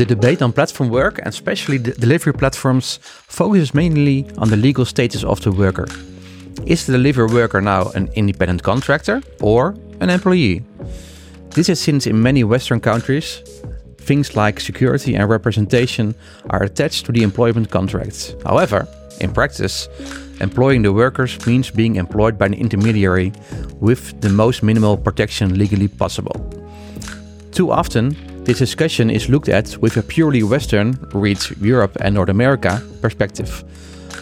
The debate on platform work, and especially the delivery platforms, focuses mainly on the legal status of the worker. Is the delivery worker now an independent contractor or an employee? This is since in many Western countries, things like security and representation are attached to the employment contracts. However, in practice, employing the workers means being employed by an intermediary with the most minimal protection legally possible. Too often, this discussion is looked at with a purely Western, read Europe and North America, perspective.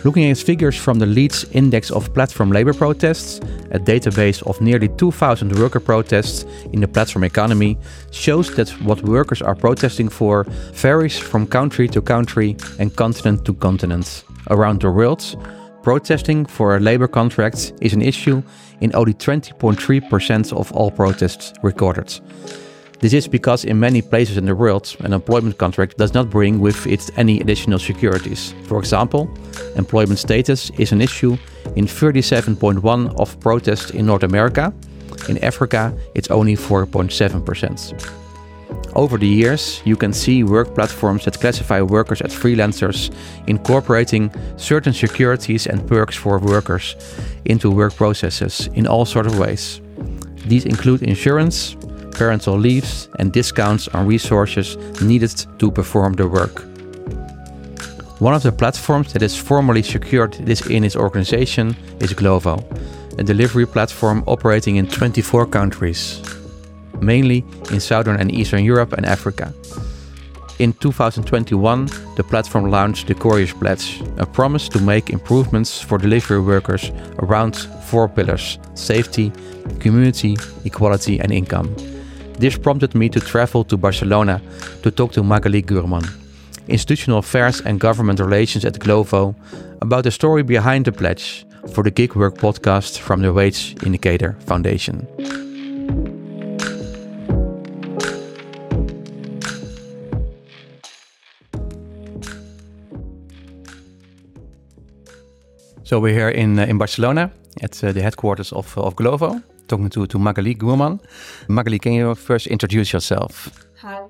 Looking at figures from the Leeds Index of Platform Labor Protests, a database of nearly 2,000 worker protests in the platform economy, shows that what workers are protesting for varies from country to country and continent to continent. Around the world, protesting for a labor contract is an issue in only 20.3% of all protests recorded. This is because in many places in the world, an employment contract does not bring with it any additional securities. For example, employment status is an issue in 37.1 of protests in North America. In Africa, it's only 4.7%. Over the years, you can see work platforms that classify workers as freelancers, incorporating certain securities and perks for workers into work processes in all sorts of ways. These include insurance, parental leaves, and discounts on resources needed to perform the work. One of the platforms that has formally secured this in its organization is Glovo, a delivery platform operating in 24 countries, mainly in Southern and Eastern Europe and Africa. In 2021, the platform launched the Couriers Pledge, a promise to make improvements for delivery workers around four pillars safety, community, equality, and income. This prompted me to travel to Barcelona to talk to Magali Gurman, Institutional Affairs and Government Relations at Glovo, about the story behind the pledge for the Gig Work podcast from the Wage Indicator Foundation. So we're here in uh, in Barcelona at uh, the headquarters of uh, of Glovo, talking to to Magali Gurman. Magali, can you first introduce yourself? Hi,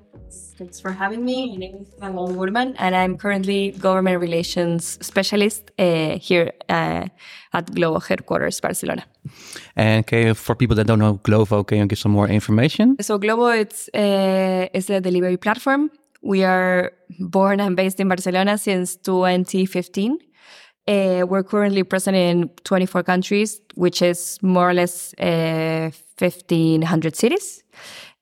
thanks for having me. My name is Magali Gurman, and I'm currently government relations specialist uh, here uh, at Glovo headquarters, Barcelona. And can you, for people that don't know Glovo, can you give some more information? So Glovo it's uh, is a delivery platform. We are born and based in Barcelona since 2015. Uh, we're currently present in 24 countries, which is more or less uh, 1,500 cities.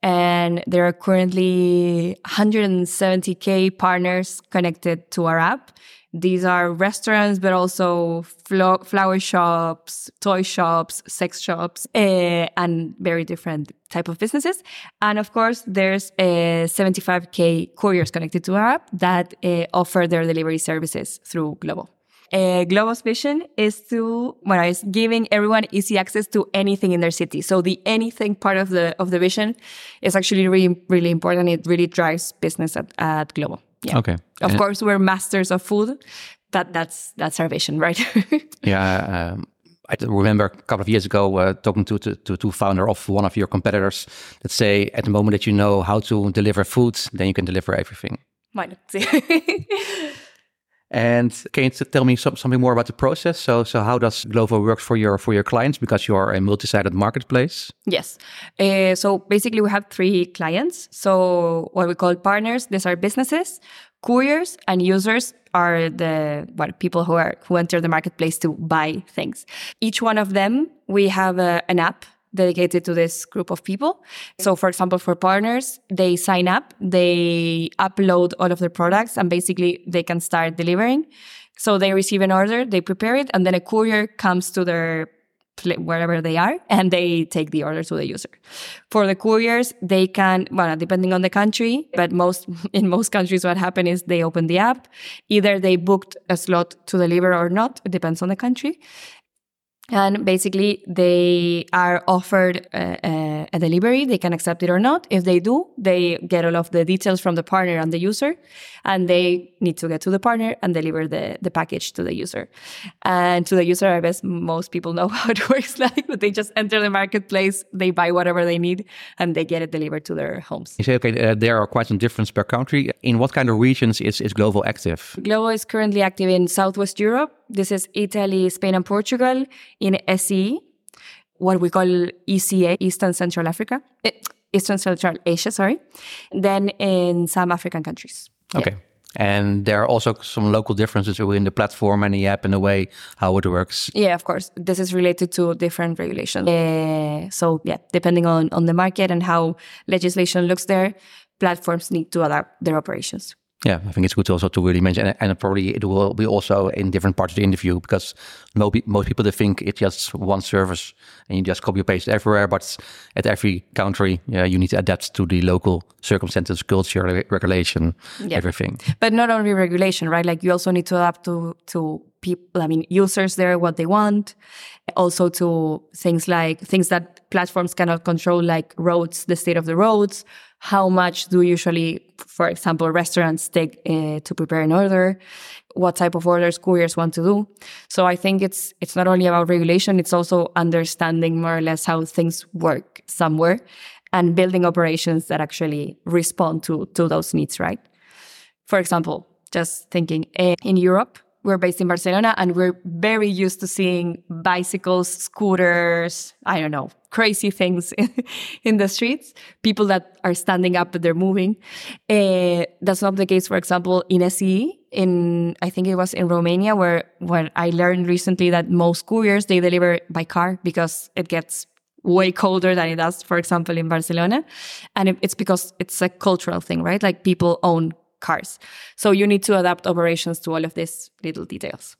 And there are currently 170K partners connected to our app. These are restaurants, but also flo- flower shops, toy shops, sex shops, uh, and very different type of businesses. And of course, there's uh, 75K couriers connected to our app that uh, offer their delivery services through Glovo. Uh, Glovo's vision is to, well, is giving everyone easy access to anything in their city. So the anything part of the of the vision is actually really really important. It really drives business at, at Glovo. Yeah. Okay. Of And- course, we're masters of food. That that's that's our vision, right? Yeah, um, I remember a couple of years ago uh, talking to, to to to founder of one of your competitors that say at the moment that you know how to deliver food, then you can deliver everything. Bueno, sí. And can you tell me some, something more about the process? So so how does Glovo work for your for your clients because you are a multi-sided marketplace? Yes. Uh, so basically, we have three clients. So what we call partners, these are businesses. Couriers and users are the what people who are who enter the marketplace to buy things. Each one of them, we have a, an app dedicated to this group of people. So for example, for partners, they sign up, they upload all of their products, and basically they can start delivering. So they receive an order, they prepare it, and then a courier comes to their wherever they are and they take the order to the user. For the couriers, they can, well, depending on the country, but most, in most countries, what happened is they open the app. Either they booked a slot to deliver or not. It depends on the country. And basically, they are offered a, a a, a, delivery. They can accept it or not. If they do, they get all of the details from the partner and the user, and they need to get to the partner and deliver the, the package to the user. And to the user, I guess most people know how it works like, but they just enter the marketplace, they buy whatever they need, and they get it delivered to their homes. You say, okay, uh, there are quite some differences per country. In what kind of regions is, is Glovo active? Glovo is currently active in Southwest Europe. This is Italy, Spain, and Portugal. In SE, what we call ECA, Eastern Central Africa, eh, Eastern Central Asia, sorry. Then in some African countries. Okay. Yeah. And there are also some local differences within the platform and the app and the way how it works. Yeah, of course. This is related to different regulations. Uh, so yeah, depending on, on the market and how legislation looks there, platforms need to adapt their operations. Yeah, I think it's good also to really mention, and, and probably it will be also in different parts of the interview because most, most people they think it's just one service and you just copy paste everywhere, but at every country, yeah, you need to adapt to the local circumstances, culture, regulation, yeah. everything. But not only regulation, right? Like you also need to adapt to to people. I mean, users there what they want, also to things like things that platforms cannot control, like roads, the state of the roads how much do usually, for example, restaurants take uh, to prepare an order? What type of orders couriers want to do? So I think it's it's not only about regulation; it's also understanding more or less how things work somewhere, and building operations that actually respond to to those needs. Right? For example, just thinking uh, in Europe, we're based in Barcelona and we're very used to seeing bicycles, scooters, I don't know, crazy things in, the streets, people that are standing up but they're moving. Uh, that's not the case, for example, in SE, in, I think it was in Romania where, where I learned recently that most couriers, they deliver by car because it gets way colder than it does, for example, in Barcelona. And it's because it's a cultural thing, right? Like people own cars. So you need to adapt operations to all of these little details.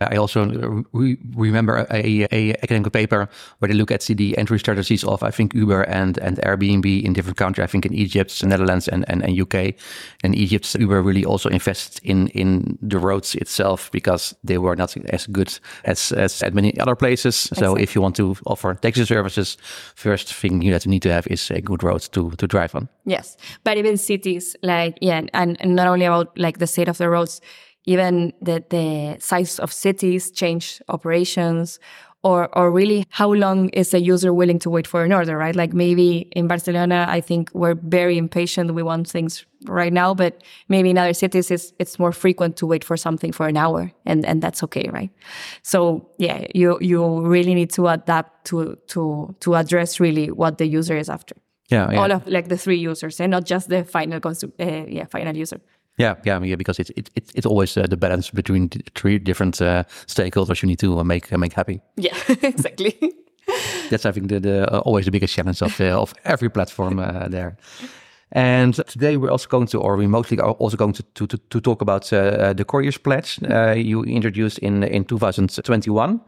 I also uh, re remember a, a, academic paper where they look at the entry strategies of I think Uber and and Airbnb in different countries. I think in Egypt, the Netherlands, and, and, and UK. In Egypt, Uber really also invested in in the roads itself because they were not as good as as at many other places. Exactly. So if you want to offer taxi services, first thing you need to have is a good road to to drive on. Yes, but even cities like yeah, and, and not only about like the state of the roads even the, the size of cities change operations or or really how long is a user willing to wait for an order right? Like maybe in barcelona i think we're very impatient we want things right now but maybe in other cities it's it's more frequent to wait for something for an hour and and that's okay right? So yeah you you really need to adapt to to to address really what the user is after. Yeah, yeah. all of like the three users and not just the final consumer uh, yeah final user yeah, yeah, yeah. Because it's it, it, it's always uh, the balance between three different uh, stakeholders you need to uh, make uh, make happy. Yeah, exactly. That's I think the, the uh, always the biggest challenge of uh, of every platform there. And today we're also going to, or we mostly are also going to to, to, talk about uh, the Couriers Pledge uh, you introduced in in 2021.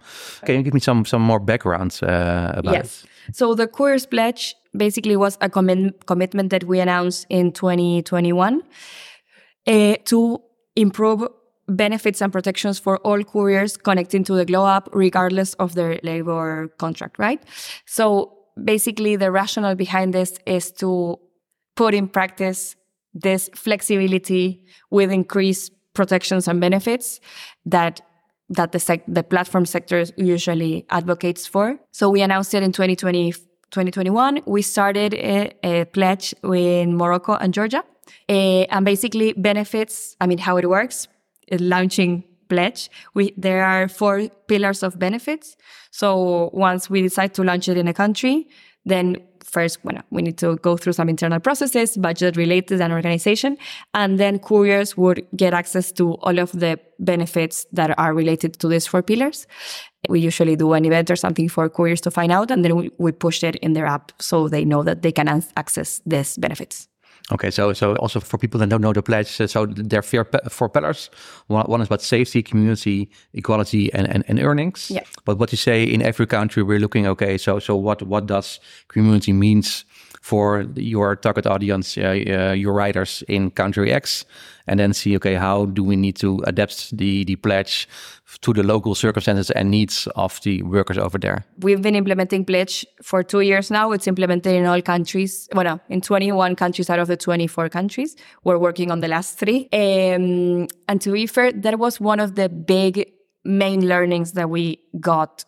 Can you give me some some more background uh, about yes. it? So the Couriers Pledge basically was a com commitment that we announced in 2021 uh, to improve benefits and protections for all couriers connecting to the Glovo app, regardless of their labor contract, right? So basically, the rationale behind this is to put in practice this flexibility with increased protections and benefits that that the sec- the platform sector usually advocates for. So we announced it in 2020, 2021. We started a, a pledge in Morocco and Georgia. Uh, and basically benefits, I mean, how it works, launching pledge. We, there are four pillars of benefits. So once we decide to launch it in a country, then first well, we need to go through some internal processes, budget related and organization. And then couriers would get access to all of the benefits that are related to these four pillars. We usually do an event or something for couriers to find out, and then we, we push it in their app so they know that they can access these benefits. Okay, so so also for people that don't know the pledge, so there are four, pillars. One, one is about safety, community, equality, and, and, and earnings. Yeah. But what you say in every country, we're looking okay. So so what what does community means for your target audience, uh, uh, your riders in country X, and then see, okay, how do we need to adapt the, the pledge to the local circumstances and needs of the workers over there? We've been implementing pledge for two years now. It's implemented in all countries. Well, no, in 21 countries out of the 24 countries. We're working on the last three. Um, and to be fair, that was one of the big main learnings that we got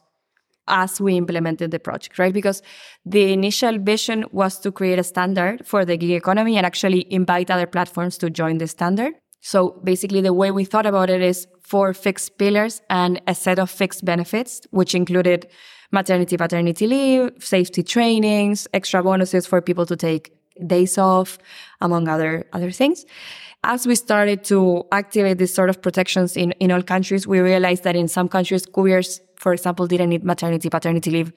as we implemented the project, right? Because the initial vision was to create a standard for the gig economy and actually invite other platforms to join the standard. So basically the way we thought about it is four fixed pillars and a set of fixed benefits, which included maternity, paternity leave, safety trainings, extra bonuses for people to take days off, among other, other things. As we started to activate these sort of protections in, in all countries, we realized that in some countries, couriers for example, didn't need maternity, paternity leave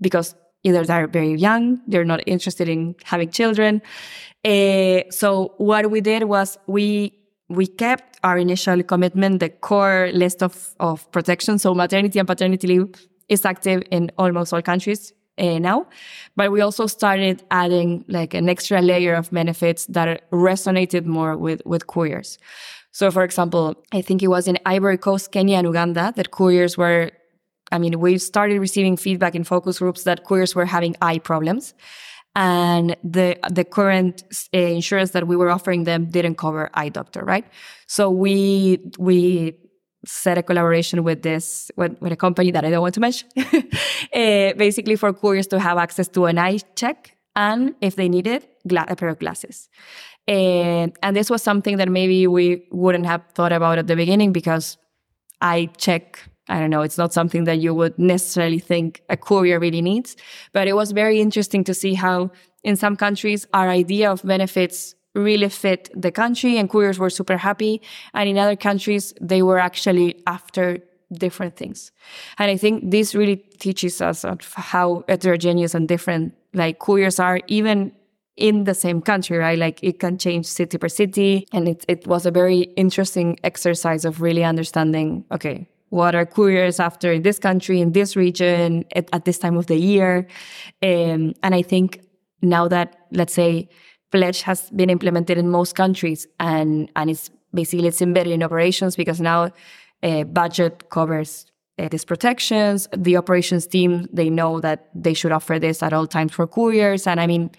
because either they're very young, they're not interested in having children. Uh, so what we did was we we kept our initial commitment, the core list of of protection. So maternity and paternity leave is active in almost all countries uh, now, but we also started adding like an extra layer of benefits that resonated more with with couriers. So, for example, I think it was in Ivory Coast, Kenya, and Uganda that couriers were I mean, we started receiving feedback in focus groups that couriers were having eye problems. And the, the current uh, insurance that we were offering them didn't cover eye doctor, right? So we, we set a collaboration with this, with, with a company that I don't want to mention, uh, basically for couriers to have access to an eye check and if they needed, gla- a pair of glasses. And, and this was something that maybe we wouldn't have thought about at the beginning because eye check I don't know, it's not something that you would necessarily think a courier really needs. But it was very interesting to see how in some countries our idea of benefits really fit the country and couriers were super happy. And in other countries, they were actually after different things. And I think this really teaches us how heterogeneous and different like couriers are, even in the same country, right? Like it can change city per city. And it, it was a very interesting exercise of really understanding, okay, what are couriers after in this country, in this region, at, at this time of the year. Um, and I think now that, let's say, Pledge has been implemented in most countries and, and it's basically it's embedded in operations because now uh, budget covers uh, these protections. The operations team, they know that they should offer this at all times for couriers. And I mean,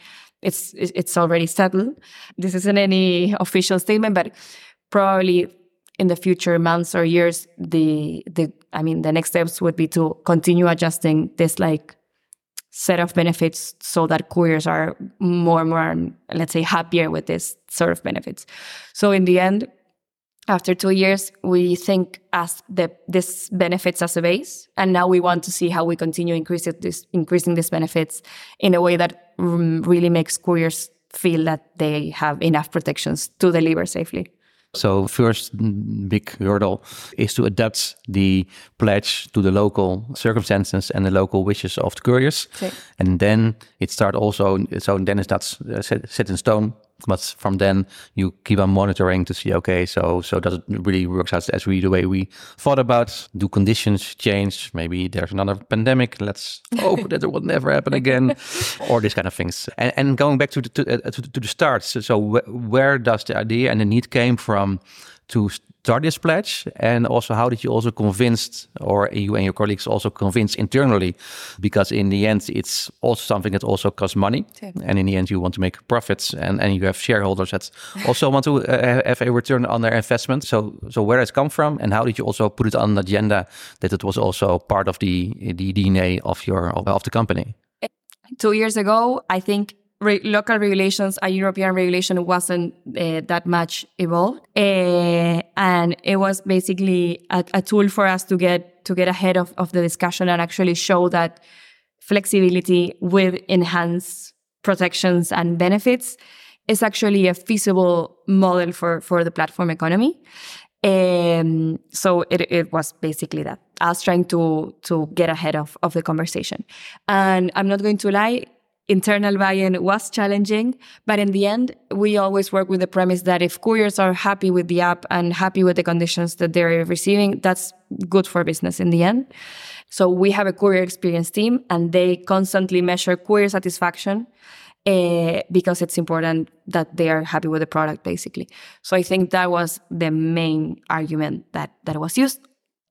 it's, it's already settled. This isn't any official statement, but probably in the future months or years, the the I mean the next steps would be to continue adjusting this like set of benefits so that couriers are more and more let's say happier with this sort of benefits. So in the end, after two years, we think as the this benefits as a base, and now we want to see how we continue increasing this increasing these benefits in a way that mm, really makes couriers feel that they have enough protections to deliver safely. So first big hurdle is to adapt the pledge to the local circumstances and the local wishes of the couriers. Okay. And then it start also, so then it's not uh, set, set in stone but from then you keep on monitoring to see okay so so does it really works out as we the way we thought about? Do conditions change? Maybe there's another pandemic. Let's hope that it will never happen again. Or these kind of things. And, and going back to the to, uh, to, to, the start so, so wh where does the idea and the need came from to start this pledge? And also, how did you also convince, or you and your colleagues also convince internally? Because in the end, it's also something that also costs money. Yeah. And in the end, you want to make profits and, and you have shareholders that also want to uh, have a return on their investment. So, so where does it come from? And how did you also put it on the agenda that it was also part of the, the DNA of your, of, of the company? Two years ago, I think re- local regulations, a European regulation wasn't uh, that much evolved, uh, and it was basically a, a, tool for us to get to get ahead of, of the discussion and actually show that flexibility with enhanced protections and benefits is actually a feasible model for for the platform economy. Um, so it, it was basically that. Was trying to to get ahead of, of the conversation. And I'm not going to lie, internal buy-in was challenging, but in the end, we always work with the premise that if couriers are happy with the app and happy with the conditions that they're receiving, that's good for business in the end. So we have a courier experience team and they constantly measure courier satisfaction uh, because it's important that they are happy with the product, basically. So I think that was the main argument that, that was used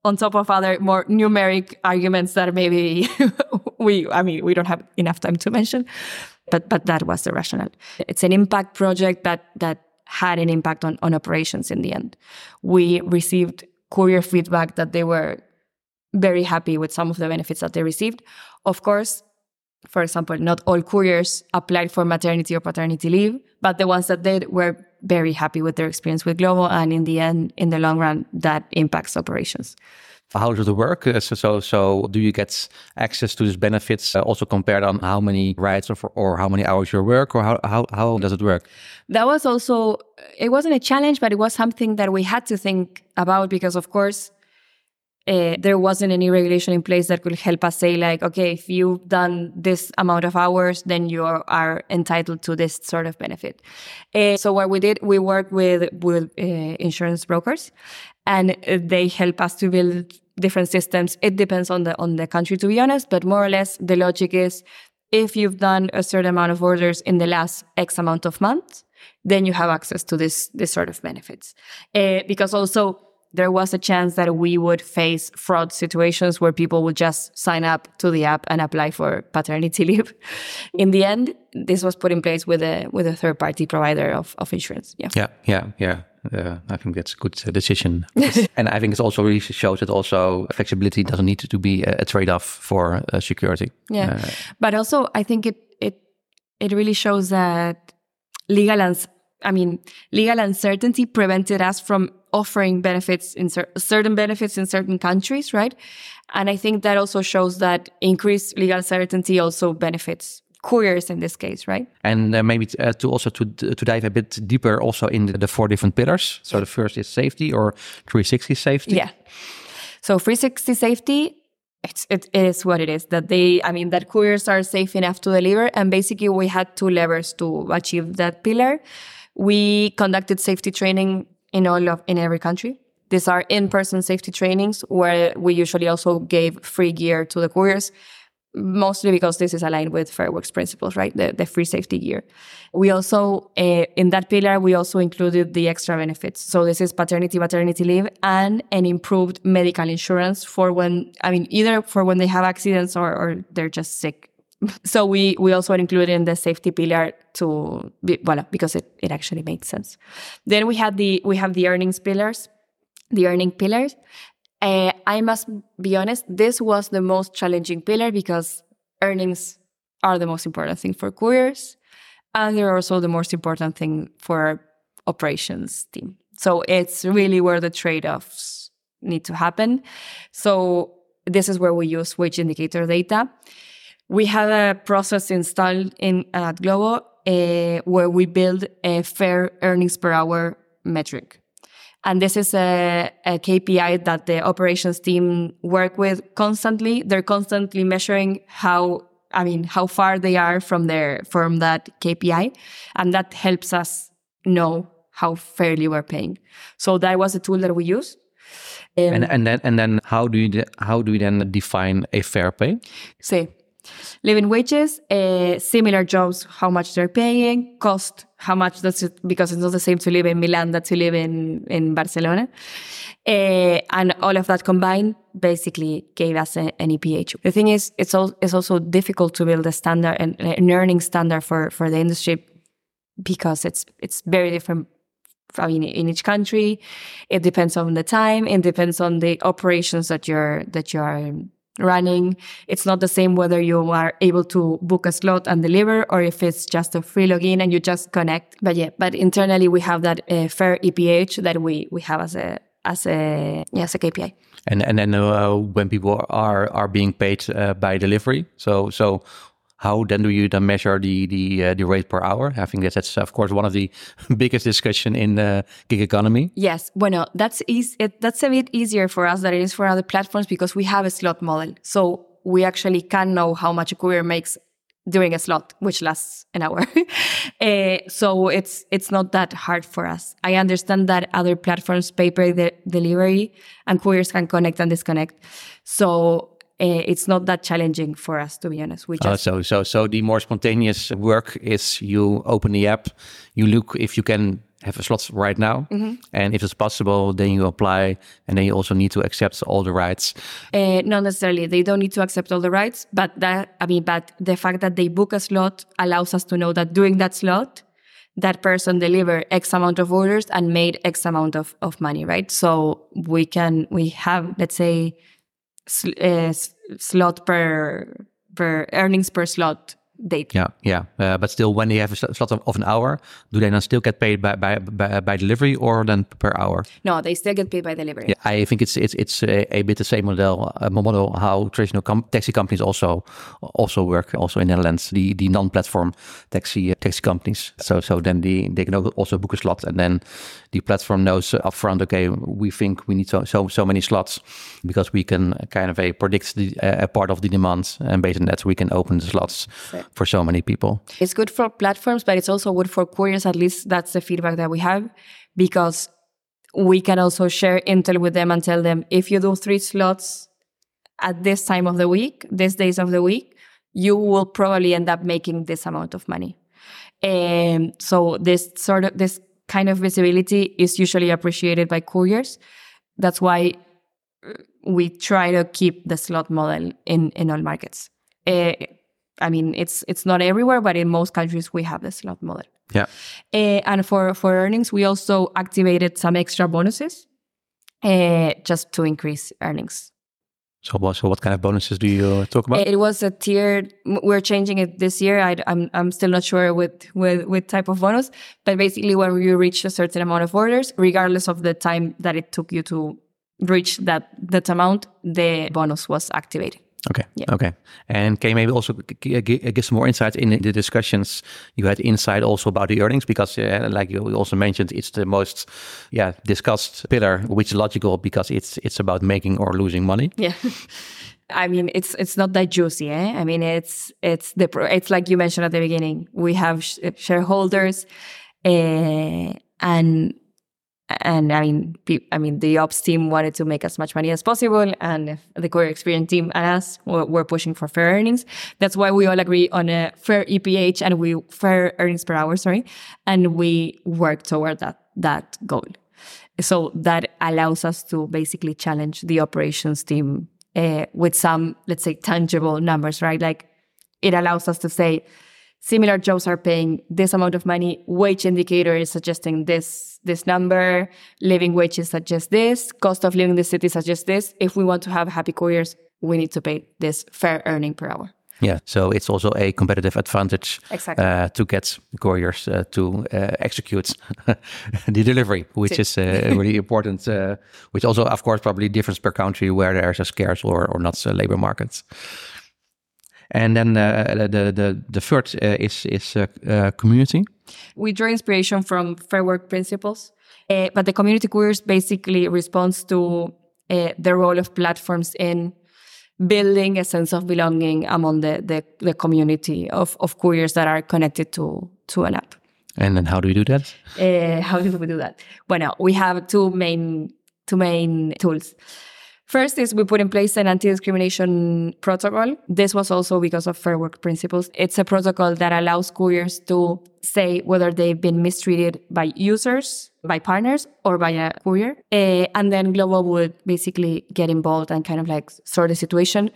on top of other more numeric arguments that maybe we, I mean, we don't have enough time to mention, but, but that was the rationale. It's an impact project that, that had an impact on, on operations in the end. We received courier feedback that they were very happy with some of the benefits that they received. Of course, for example, not all couriers applied for maternity or paternity leave, but the ones that did were very happy with their experience with Glovo. And in the end, in the long run, that impacts operations. How does it work? Uh, so, so, so do you get access to these benefits uh, also compared on how many rides or, or how many hours you work or how, how, how does it work? That was also, it wasn't a challenge, but it was something that we had to think about because, of course, uh, there wasn't any regulation in place that could help us say like okay if you've done this amount of hours then you are, are entitled to this sort of benefit. Uh, so what we did we worked with with uh, insurance brokers and they help us to build different systems. It depends on the on the country to be honest but more or less the logic is if you've done a certain amount of orders in the last x amount of months then you have access to this this sort of benefits. Because also there was a chance that we would face fraud situations where people would just sign up to the app and apply for paternity leave. In the end, this was put in place with a with a third party provider of, of insurance. Yeah. Yeah. Yeah. Yeah. Uh, I think that's a good uh, decision. and I think it also really shows that also flexibility doesn't need to be a, a trade off for uh, security. Yeah. Uh, but also, I think it, it, it really shows that legal and I mean, legal uncertainty prevented us from offering benefits in cer- certain benefits in certain countries, right? And I think that also shows that increased legal certainty also benefits couriers in this case, right? And uh, maybe uh, to also to to dive a bit deeper also in the, the, four different pillars. So the first is safety or 360 safety. Yeah. So 360 safety it's, it is what it is that they i mean that couriers are safe enough to deliver and basically we had two levers to achieve that pillar we conducted safety training in all of in every country. These are in-person safety trainings where we usually also gave free gear to the couriers, mostly because this is aligned with FairWorks principles, right? The, the free safety gear. We also, uh, in that pillar, we also included the extra benefits. So this is paternity, maternity leave, and an improved medical insurance for when, I mean, either for when they have accidents or, or they're just sick so we we also included in the safety pillar to be, well because it, it actually made sense. Then we had the we have the earnings pillars the earning pillars. Uh, i must be honest this was the most challenging pillar because earnings are the most important thing for couriers and they're also the most important thing for operations team. So it's really where the trade-offs need to happen. So this is where we use wage indicator data we have a process installed in at Glovo uh, where we build a fair earnings per hour metric. And this is a, a, KPI that the operations team work with constantly. They're constantly measuring how, I mean, how far they are from their, from that KPI. And that helps us know how fairly we're paying. So that was a tool that we use. Um, and, and then, and then how do you, how do you then define a fair pay? See, Living wages, uh, similar jobs, how much they're paying, cost, how much that's it, because it's not the same to live in Milan that to live in, in Barcelona. Uh, and all of that combined basically gave us a, an EPH. The thing is, it's, all, it's also difficult to build a standard, an, an earning standard for, for the industry because it's, it's very different I mean, in each country, it depends on the time. It depends on the operations that you're that you are running. It's not the same whether you are able to book a slot and deliver or if it's just a free login and you just connect. But yeah, but internally we have that uh, fair EPH that we, we have as a, as a, yeah, as a KPI. And, and then uh, when people are, are being paid uh, by delivery. So, so how then do you then measure the the uh, the rate per hour? I think that that's of course one of the biggest discussion in the gig economy. Yes, bueno, that's easy. That's a bit easier for us than it is for other platforms because we have a slot model, so we actually can know how much a courier makes during a slot, which lasts an hour. uh, so it's it's not that hard for us. I understand that other platforms pay per de- delivery and couriers can connect and disconnect. So it's not that challenging for us to be honest. We Uh, just so so so the more spontaneous work is you open the app, you look if you can have a slot right now, and if it's possible, then you apply, and then you also need to accept all the rights. Uh, not necessarily. They don't need to accept all the rights, but that I mean, but the fact that they book a slot allows us to know that during that slot, that person delivered X amount of orders and made X amount of, of money, right? So we can we have let's say sl- uh, slot per per earnings per slot date. Yeah, yeah. Uh, but still, when they have a slot of, of an hour, do they then still get paid by by, by, by delivery or then per hour? No, they still get paid by delivery. Yeah, I think it's it's it's a, a bit the same model uh, model how traditional com- taxi companies also also work also in Netherlands the the non-platform taxi uh, taxi companies. So so then the, they can also book a slot and then the platform knows upfront okay we think we need so so, so many slots because we can kind of uh, predict the a part of the demand and based on that we can open the slots Right. For so many people. It's good for platforms, but it's also good for couriers. At least that's the feedback that we have because we can also share intel with them and tell them if you do three slots at this time of the week, these days of the week, you will probably end up making this amount of money. And so this sort of this kind of visibility is usually appreciated by couriers. That's why uh, we try to keep the slot model in in all markets. Uh, I mean, it's it's not everywhere, but in most countries we have the slot model. Yeah. Uh, and for for earnings, we also activated some extra bonuses uh, just to increase earnings. So what so what kind of bonuses do you talk about? It was a tiered. We're changing it this year. I, am I'm still not sure with with with type of bonus, but basically when you reach a certain amount of orders, regardless of the time that it took you to reach that that amount, the bonus was activated. Okay. Okay. And can you maybe also g- g- give some more insight in the discussions you had inside also about the earnings? Because, uh, like you also mentioned, it's the most, yeah, discussed pillar, which is logical because it's it's about making or losing money. Yeah. I mean, it's it's not that juicy, eh? I mean, it's it's the pro- it's like you mentioned at the beginning. We have sh- shareholders, uh, and and I mean, pe- I mean, the ops team wanted to make as much money as possible, and the core experience team and us were, were pushing for fair earnings. That's why we all agree on a fair EPH and we fair earnings per hour, sorry, and we work toward that that goal. So that allows us to basically challenge the operations team uh, with some, let's say, tangible numbers, right? Like it allows us to say, similar jobs are paying this amount of money. Wage indicator is suggesting this this number. Living wages suggest this. Cost of living in the city suggests this. If we want to have happy couriers, we need to pay this fair earning per hour. Yeah. So it's also a competitive advantage Exactly. uh, to get couriers uh, to uh, execute the delivery, which is uh, really important. Uh, which also, of course, probably differs per country where there's a scarce or, or not uh, labor market. And then uh, the the the third uh, is is uh, uh, community. we draw inspiration from fair work principles, uh, but the community couriers basically responds to uh, the role of platforms in building a sense of belonging among the, the, the community of, of couriers that are connected to, to an app. And then how do we do that? Uh, how do we do that? Well, we have two main two main tools. First is we put in place an anti-discrimination protocol. This was also because of fair work principles. It's a protocol that allows couriers to say whether they've been mistreated by users, by partners, or by a courier. Uh, and then Glovo would basically get involved and kind of like sort the situation.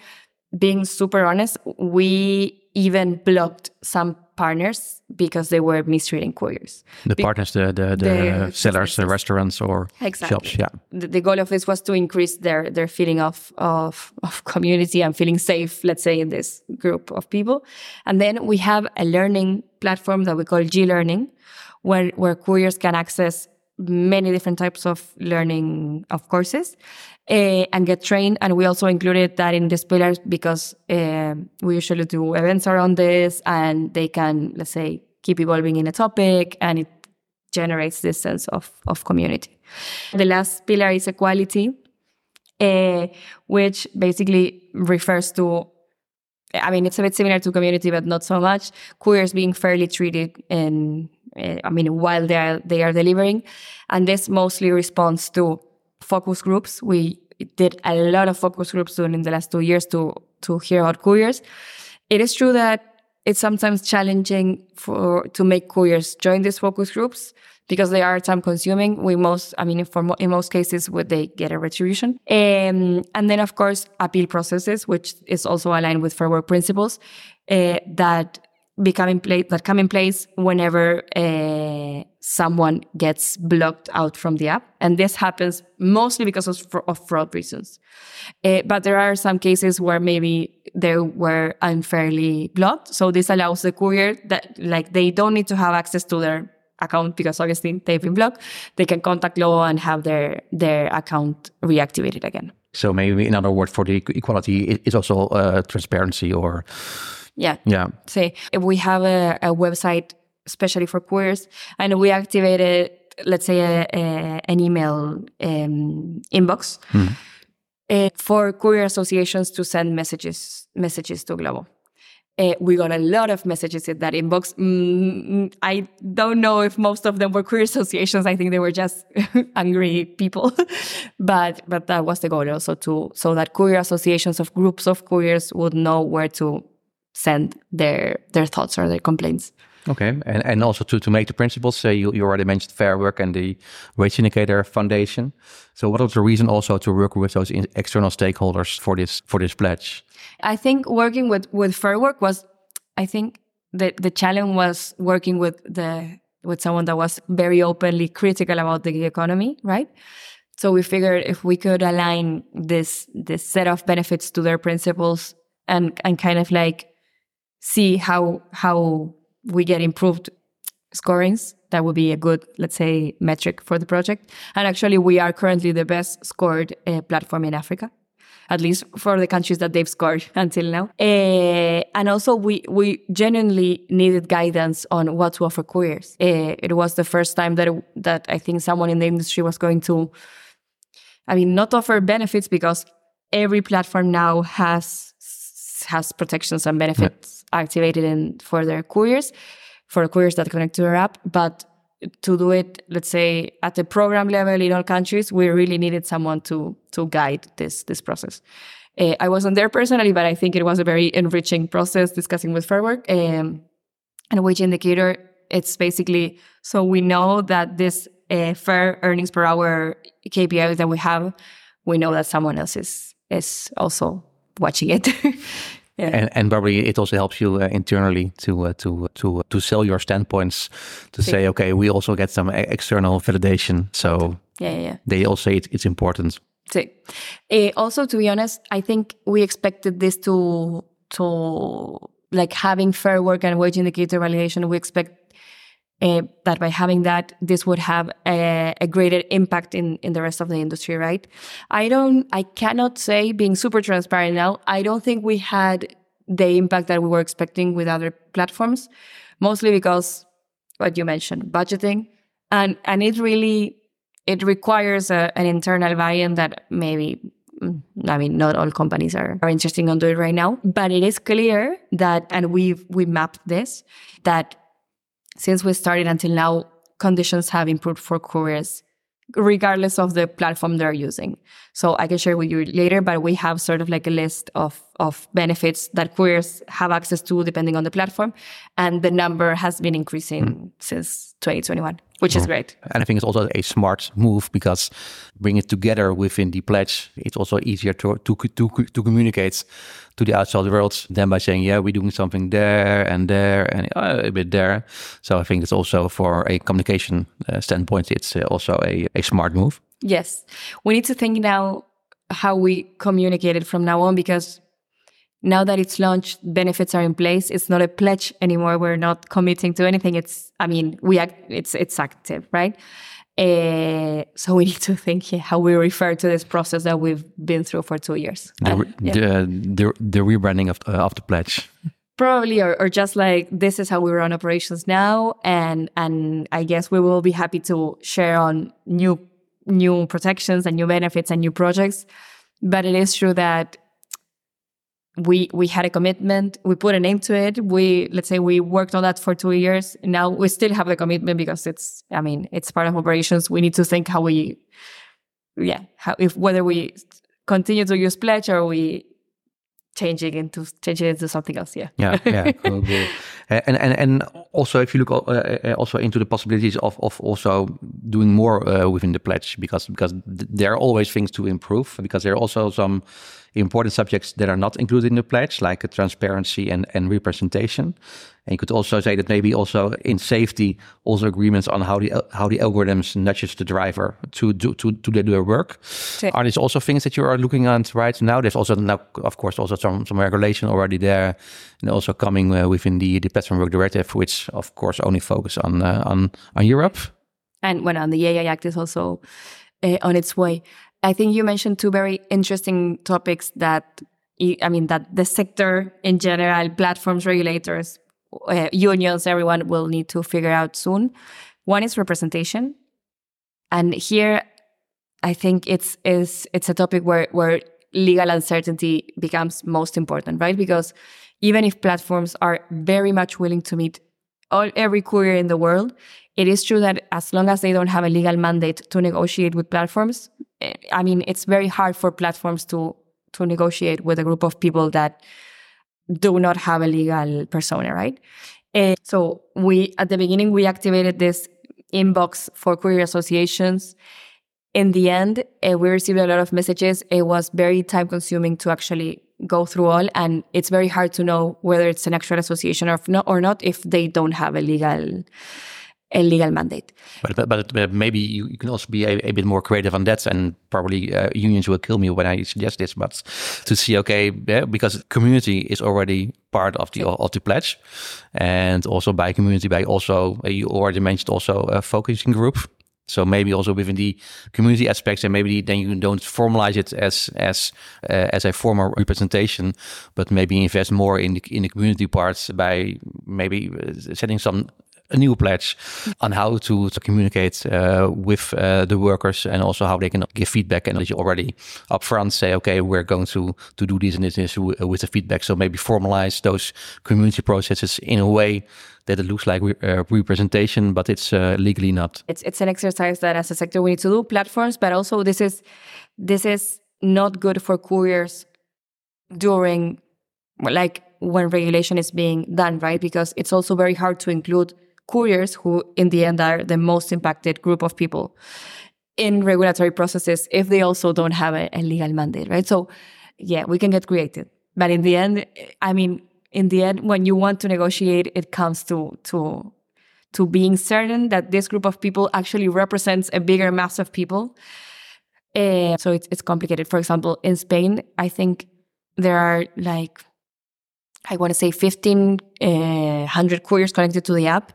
Being super honest, we even blocked some partners because they were mistreating couriers. The Be- partners, the the, the sellers, the restaurants or Exactly. shops. Yeah. the, the goal of this was to increase their their feeling of, of of community and feeling safe let's say in this group of people and then we have a learning platform that we call g-learning where where couriers can access many different types of learning of courses uh, and get trained and we also included that in these pillars because uh, we usually do events around this and they can let's say keep evolving in a topic and it generates this sense of, of community. The last pillar is equality, uh, which basically refers to, I mean, it's a bit similar to community, but not so much. Couriers being fairly treated in, uh, I mean, while they are, they are delivering. And this mostly responds to focus groups. We did a lot of focus groups during the last two years to to hear about couriers. It is true that it's sometimes challenging for to make couriers join these focus groups because they are time consuming. We most, I mean, for mo- in most cases, would they get a retribution? Um, and then, of course, appeal processes, which is also aligned with fair work principles, uh, that become in place that come in place whenever uh, someone gets blocked out from the app, and this happens mostly because of, of fraud reasons. Uh, but there are some cases where maybe they were unfairly blocked, so this allows the courier that like they don't need to have access to their account because obviously they've been blocked. They can contact law and have their their account reactivated again. So maybe another word for the equality is also uh, transparency or yeah. Yeah. Say if we have a, a website especially for couriers and we activated, let's say, a, a, an email um, inbox Hmm. uh, for courier associations to send messages messages to Glovo. Uh, we got a lot of messages in that inbox. Mm, I don't know if most of them were courier associations. I think they were just angry people, but but that was the goal also to so that courier associations of groups of couriers would know where to send their their thoughts or their complaints. Okay, and and also to to make the principles. Uh, you you already mentioned Fair Work and the Wage Indicator Foundation. So what was the reason also to work with those external stakeholders for this for this pledge? I think working with with Fair Work was, I think the the challenge was working with the with someone that was very openly critical about the economy, right? So we figured if we could align this this set of benefits to their principles and and kind of like see how how we get improved scorings. That would be a good let's say metric for the project. And actually we are currently the best scored uh, platform in africa at least for the countries that they've scored until now. Uh, and also we we genuinely needed guidance on what to offer couriers. Uh, it was the first time that that i think someone in the industry was going to i mean not offer benefits because every platform now has has protections and benefits. Activated in for their couriers, for couriers that connect to our app. But to do it, let's say at the program level in all countries, we really needed someone to to guide this this process. Uh, I wasn't there personally, but I think it was a very enriching process discussing with Fair Work um, and wage indicator. It's basically so we know that this uh, fair earnings per hour KPI that we have, we know that someone else is is also watching it. yeah. and, and probably it also helps you uh, internally to uh, to to to sell your standpoints to say okay we also get some external validation so yeah, yeah, yeah. they all say it, it's important sí. Uh, also to be honest i think we expected this to to like having fair work and wage indicator validation we expect uh, that by having that, this would have a, a, greater impact in, in the rest of the industry, right? I don't, I cannot say, being super transparent now, I don't think we had the impact that we were expecting with other platforms, mostly because what you mentioned, budgeting. And, and it really, it requires a, an internal buy-in that maybe I mean, not all companies are, are interested in doing right now, but it is clear that, and we've, we mapped this, that since we started until now, conditions have improved for couriers, regardless of the platform they're using. So I can share with you later, but we have sort of like a list of, of benefits that couriers have access to depending on the platform. And the number has been increasing mm. since 2021, which oh. is great. And I think it's also a smart move because bring it together within the pledge. It's also easier to, to, to, to communicate to the outside world than by saying, yeah, we're doing something there and there and uh, a bit there. So I think it's also for a communication uh, standpoint, it's uh, also a, a smart move. Yes. We need to think now how we communicate it from now on because now that it's launched, benefits are in place. It's not a pledge anymore. We're not committing to anything. It's, I mean, we act, it's, it's active, right? Uh, so we need to think how we refer to this process that we've been through for two years. The, re- yeah. the, the, the, rebranding of, uh, of the pledge. Probably, or, or just like this is how we run operations now, and and I guess we will be happy to share on new new protections and new benefits and new projects. But it is true that we we had a commitment we put a name to it we let's say we worked on that for two years now we still have the commitment because it's i mean it's part of operations we need to think how we yeah how if whether we continue to use Pledge or we changing into changing into something else. Yeah. Yeah. Yeah. cool, cool. And and and also, if you look uh, also into the possibilities of of also doing more eh, within the pledge, because because there are always things to improve. Because there are also some important subjects that are not included in the pledge, like transparency and, and representation. And you could also say that maybe also in safety, also agreements on how the how the algorithms nudges the driver to do to, to do their work. Are these also things that you are looking at right now? There's also now, of course, also some some regulation already there, and also coming uh, within the the platform work directive, which of course only focus on uh, on on Europe. And when on the AI Act is also uh, on its way. I think you mentioned two very interesting topics that I mean that the sector in general, platforms, regulators, uh, unions, everyone will need to figure out soon. One is representation, and here I think it's is it's a topic where where legal uncertainty becomes most important, right? Because even if platforms are very much willing to meet all every courier in the world, it is true that as long as they don't have a legal mandate to negotiate with platforms, I mean, it's very hard for platforms to to negotiate with a group of people that do not have a legal persona, right? And so we at the beginning we activated this inbox for courier associations. In the end, uh, we received a lot of messages. It was very time consuming to actually go through all, and it's very hard to know whether it's an actual association or not, or not if they don't have a legal a legal mandate. But but, but maybe you, you, can also be a, a, bit more creative on that, and probably uh, unions will kill me when I suggest this. But to see, okay, yeah, because community is already part of the of the pledge, and also by community, by also uh, you already mentioned also a focusing group. So maybe also within the community aspects, and maybe then you don't formalize it as as uh, as a formal representation, but maybe invest more in the in the community parts by maybe uh, setting some a new pledge on how to, to communicate uh, with uh, the workers and also how they can give feedback and you already upfront say, okay, we're going to, to do this and this, this with the feedback. So maybe formalize those community processes in a way that it looks like re uh, representation, but it's uh, legally not. It's, it's an exercise that as a sector we need to do platforms, but also this is, this is not good for couriers during like when regulation is being done, right? Because it's also very hard to include couriers, who in the end are the most impacted group of people in regulatory processes if they also don't have a, a legal mandate, right? So, yeah, we can get creative. But in the end, I mean, in the end, when you want to negotiate, it comes to, to, to being certain that this group of people actually represents a bigger mass of people. Uh, so it's, it's complicated. For example, in Spain, I think there are like I want to say 1500 uh, couriers connected to the app.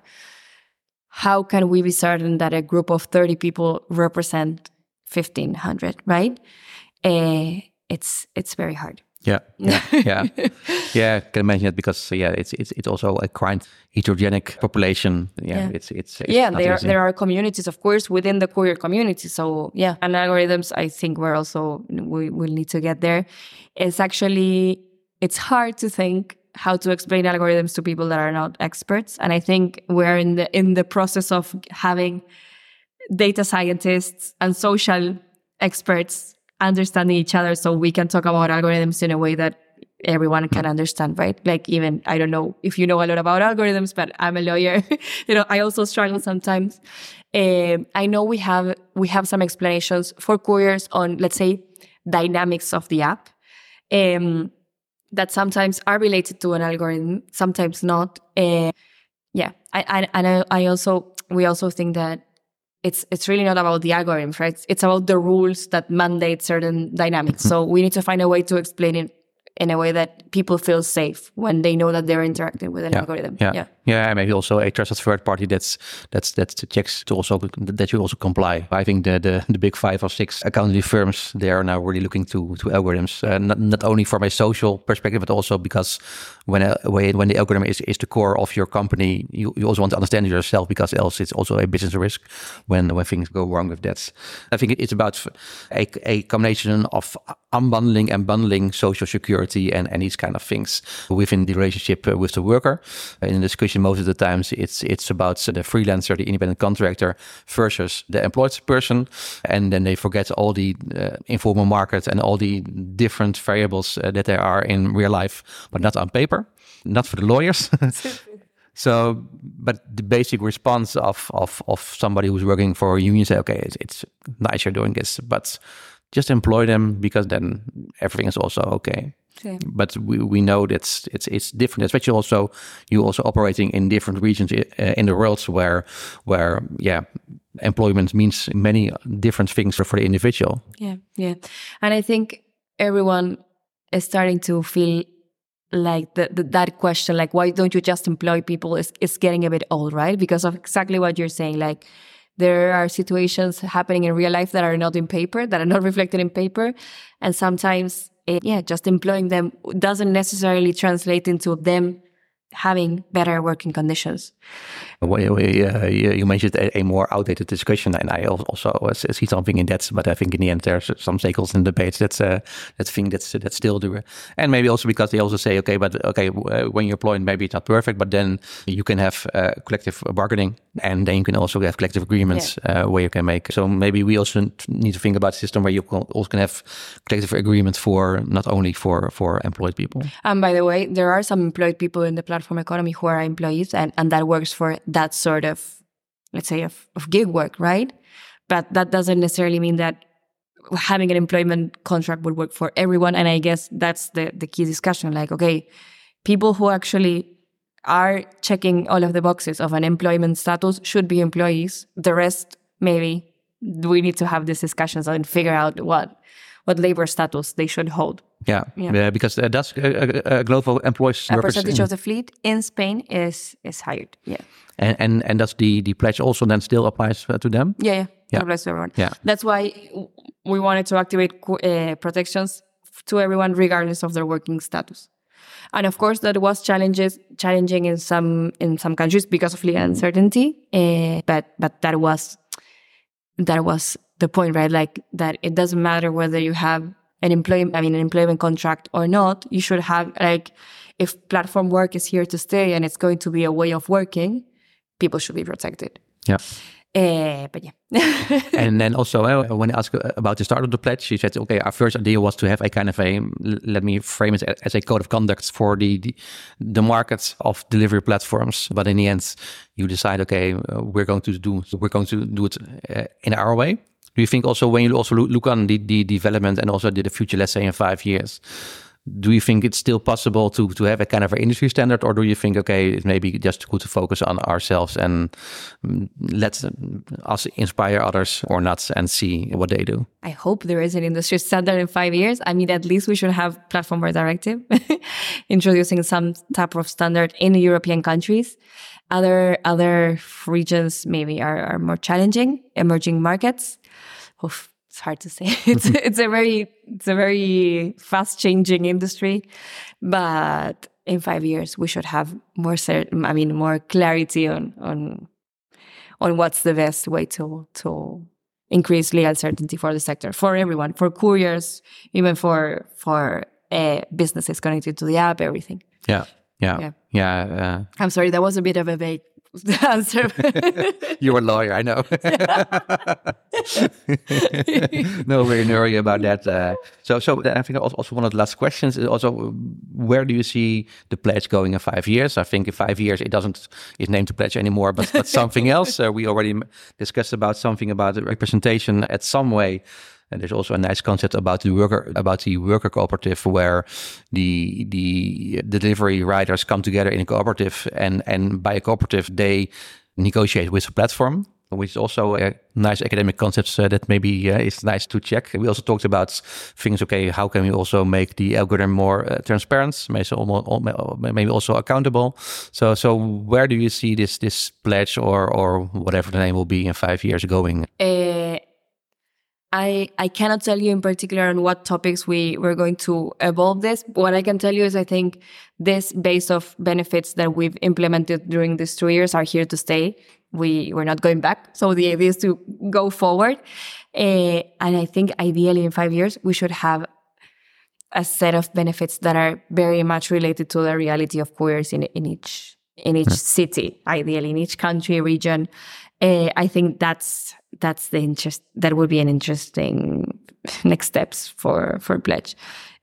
How can we be certain that a group of 30 people represent 1500, right? Uh, it's it's very hard. Yeah, yeah, yeah, yeah. I can imagine it because yeah, it's it's it's also a quite heterogenic population. Yeah, yeah. it's it's, it's yeah. There there are communities, of course, within the courier community. So yeah, and algorithms. I think we're also we will need to get there. It's actually it's hard to think how to explain algorithms to people that are not experts. And I think we're in the in the process of having data scientists and social experts understanding each other so we can talk about algorithms in a way that everyone can understand, right? Like even I don't know if you know a lot about algorithms, but I'm a lawyer. you know, I also struggle sometimes. Uh, I know we have we have some explanations for couriers on let's say dynamics of the app. Um, that sometimes are related to an algorithm, sometimes not. Uh, yeah, I, I, and I, also we also think that it's it's really not about the algorithms, right? It's about the rules that mandate certain dynamics. so we need to find a way to explain it in a way that people feel safe when they know that they're interacting with an yeah, algorithm. Yeah. yeah, yeah, maybe also a trusted third party that's that's that checks to also that you also comply. I think the the, the big five or six accounting firms they are now really looking to to algorithms, uh, not not only from a social perspective, but also because when a, when the algorithm is, is the core of your company, you, you also want to understand it yourself because else it's also a business risk when when things go wrong with that. I think it's about a, a combination of unbundling and bundling social security and, and these kind of things within the relationship uh, with the worker. In the discussion, most of the times it's it's about the freelancer, the independent contractor versus the employed person, and then they forget all the uh, informal market and all the different variables uh, that there are in real life, but not on paper, not for the lawyers. So, but the basic response of of of somebody who's working for a union say, okay, it's, it's nice you're doing this, but just employ them because then everything is also okay. Yeah. But we, we know that it's it's different, especially also you also operating in different regions uh, in the world where where yeah employment means many different things for, for the individual. Yeah, yeah, and I think everyone is starting to feel like the, the, that question like why don't you just employ people is, is getting a bit old right because of exactly what you're saying like there are situations happening in real life that are not in paper that are not reflected in paper and sometimes yeah just employing them doesn't necessarily translate into them having better working conditions. Well, you mentioned a, more outdated discussion, and I also uh, see something in that. But I think in the end, there's some stakeholders in debates that's uh, that thing that's that's still there, and maybe also because they also say, okay, but okay, uh, when you're employed, maybe it's not perfect, but then you can have uh, collective bargaining, and then you can also have collective agreements yeah. Uh, where you can make. So maybe we also need to think about a system where you can also can have collective agreements for not only for for employed people. And by the way, there are some employed people in the platform platform economy who are employees and, and that works for that sort of, let's say, of, of gig work, right? But that doesn't necessarily mean that having an employment contract would work for everyone. And I guess that's the, the key discussion. Like, okay, people who actually are checking all of the boxes of an employment status should be employees. The rest, maybe we need to have these discussions and figure out what what labor status they should hold. Yeah, yeah, yeah because uh, that's uh, uh, Glovo employees. A percentage in, of the fleet in Spain is is hired. Yeah, and and and does the the pledge also then still applies uh, to them? Yeah, yeah, yeah. applies to everyone. Yeah, that's why we wanted to activate uh, protections to everyone regardless of their working status. And of course, that was challenges challenging in some in some countries because of legal uncertainty. Uh, but but that was that was the point, right? Like that it doesn't matter whether you have an employment, I mean, an employment contract or not. You should have like, if platform work is here to stay and it's going to be a way of working, people should be protected. Yeah. Uh, but yeah. and then also uh, when I asked about the start of the pledge, she said, okay, our first idea was to have a kind of a, let me frame it as a code of conduct for the, the, the market of delivery platforms. But in the end, you decide, okay, uh, we're going to do, we're going to do it uh, in our way. Do you think also when you also look on the, the development and also the future, let's say in five years, do you think it's still possible to to have a kind of an industry standard, or do you think okay, it may be just good to focus on ourselves and mm, let us inspire others or not and see what they do? I hope there is an industry standard in five years. I mean, at least we should have platform directive introducing some type of standard in European countries. Other other regions maybe are, are more challenging, emerging markets oof, it's hard to say. it's it's a very it's a very fast changing industry, but in five years we should have more certain, I mean more clarity on on on what's the best way to to increase legal certainty for the sector for everyone, for couriers, even for for uh, businesses connected to the app, everything. Yeah. Yeah. Yeah. yeah uh, I'm sorry, that was a bit of a vague answer. You're a lawyer, I know. no, we're about that. Uh, so, so I think also one of the last questions is also where do you see the pledge going in five years? I think in five years it doesn't is named the pledge anymore, but but something else. Uh, we already discussed about something about representation at some way. And there's also a nice concept about the worker about the worker cooperative where the the delivery riders come together in a cooperative and and by a cooperative they negotiate with the platform which is also a nice academic concept uh, that maybe uh, is nice to check. We also talked about things. Okay, how can we also make the algorithm more uh, transparent, maybe also, maybe also accountable? So, so where do you see this this pledge or or whatever the name will be in five years going? Uh, I, I cannot tell you in particular on what topics we, we're going to evolve this. What I can tell you is I think this base of benefits that we've implemented during these two years are here to stay. We, we're not going back. So the idea is to go forward. Uh, and I think ideally in five years, we should have a set of benefits that are very much related to the reality of couriers in, in each in each city, ideally in each country region. Uh, I think that's that's the interest. That would be an interesting next steps for for pledge.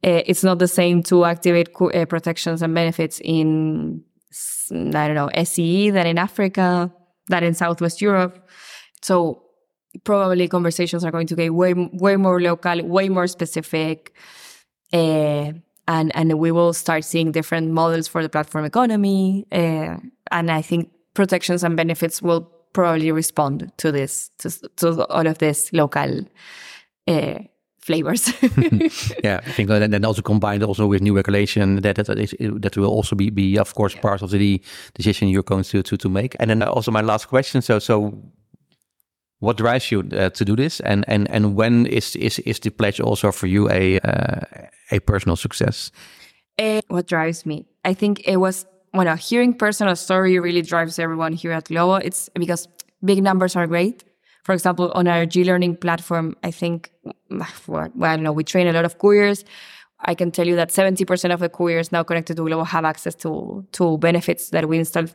Uh, it's not the same to activate uh, protections and benefits in I don't know SCE than in Africa, than in Southwest Europe. So probably conversations are going to get way way more local, way more specific. Uh, and and we will start seeing different models for the platform economy. And I think protections and benefits will probably respond to this to, to all of this local uh, flavors. yeah, I think that then also combined also with new regulation that that is that will also be be of course part of the decision you're going to to to make. And then also my last question. So so what drives you uh, to do this and and and when is is is the pledge also for you a uh, a personal success uh, what drives me i think it was when a hearing personal story really drives everyone here at glovo it's because big numbers are great. For example on our g-learning platform i think well, i don't know we train a lot of couriers. I can tell you that 70% of the couriers now connected to Glovo have access to, to benefits that we installed.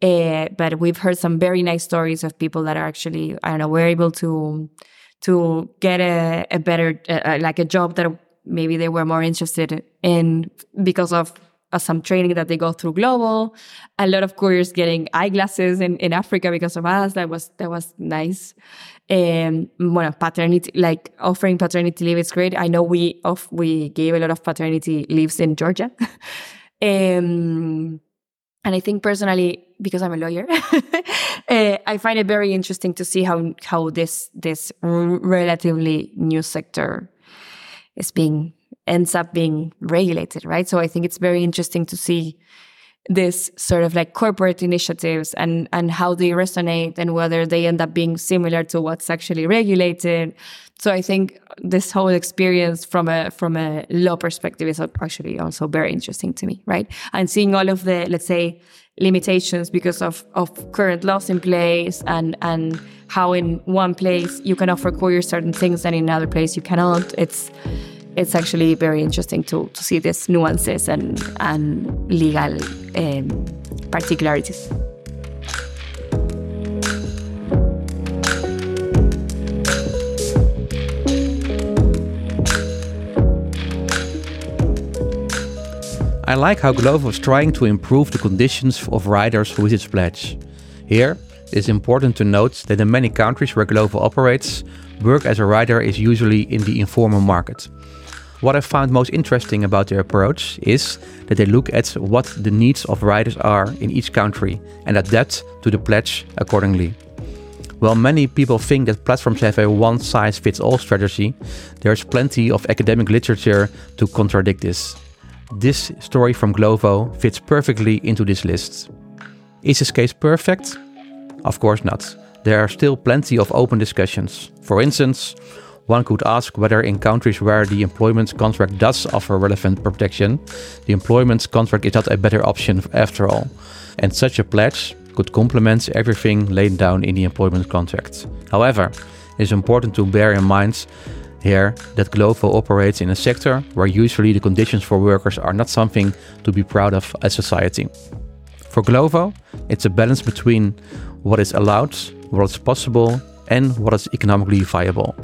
Uh, but we've heard some very nice stories of people that are actually, I don't know, we're able to to get a, a better, uh, like a job that maybe they were more interested in because of uh, some training that they go through Glovo. A lot of couriers getting eyeglasses in, in Africa because of us. That was that was nice. Um, well, paternity, like offering paternity leave is great. I know we of we gave a lot of paternity leaves in Georgia. um, and I think personally, because I'm a lawyer, uh, I find it very interesting to see how how this this relatively new sector is being ends up being regulated, right? So I think it's very interesting to see this sort of like corporate initiatives and and how they resonate and whether they end up being similar to what's actually regulated so i think this whole experience from a from a law perspective is actually also very interesting to me right and seeing all of the let's say limitations because of of current laws in place and and how in one place you can offer courier certain things and in another place you cannot it's it's actually very interesting to, to see these nuances and, and legal um, particularities. I like how Glovo is trying to improve the conditions of riders with its pledge. Here, it is important to note that in many countries where Glovo operates, work as a rider is usually in the informal market. What I found most interesting about their approach is that they look at what the needs of riders are in each country and adapt to the pledge accordingly. While many people think that platforms have a one size fits all strategy, there's plenty of academic literature to contradict this. This story from Glovo fits perfectly into this list. Is this case perfect? Of course not. There are still plenty of open discussions. For instance, one could ask whether in countries where the employment contract does offer relevant protection, the employment contract is not a better option after all. And such a pledge could complement everything laid down in the employment contract. However, it is important to bear in mind here that Glovo operates in a sector where usually the conditions for workers are not something to be proud of as society. For Glovo, it's a balance between what is allowed, what is possible, and what is economically viable.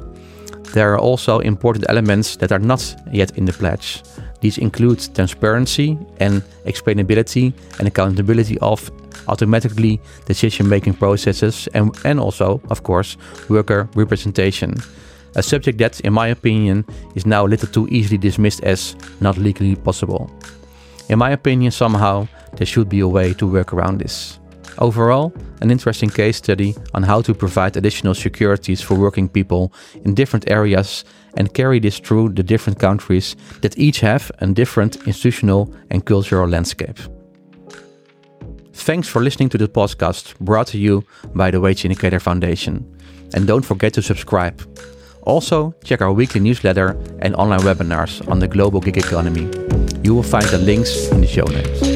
There are also important elements that are not yet in the pledge. These include transparency and explainability and accountability of automatically decision making processes and, and also, of course, worker representation. A subject that, in my opinion, is now a little too easily dismissed as not legally possible. In my opinion, somehow there should be a way to work around this. Overall, an interesting case study on how to provide additional securities for working people in different areas and carry this through the different countries that each have a different institutional and cultural landscape. Thanks for listening to the podcast brought to you by the Wage Indicator Foundation. And don't forget to subscribe. Also, check our weekly newsletter and online webinars on the global gig economy. You will find the links in the show notes.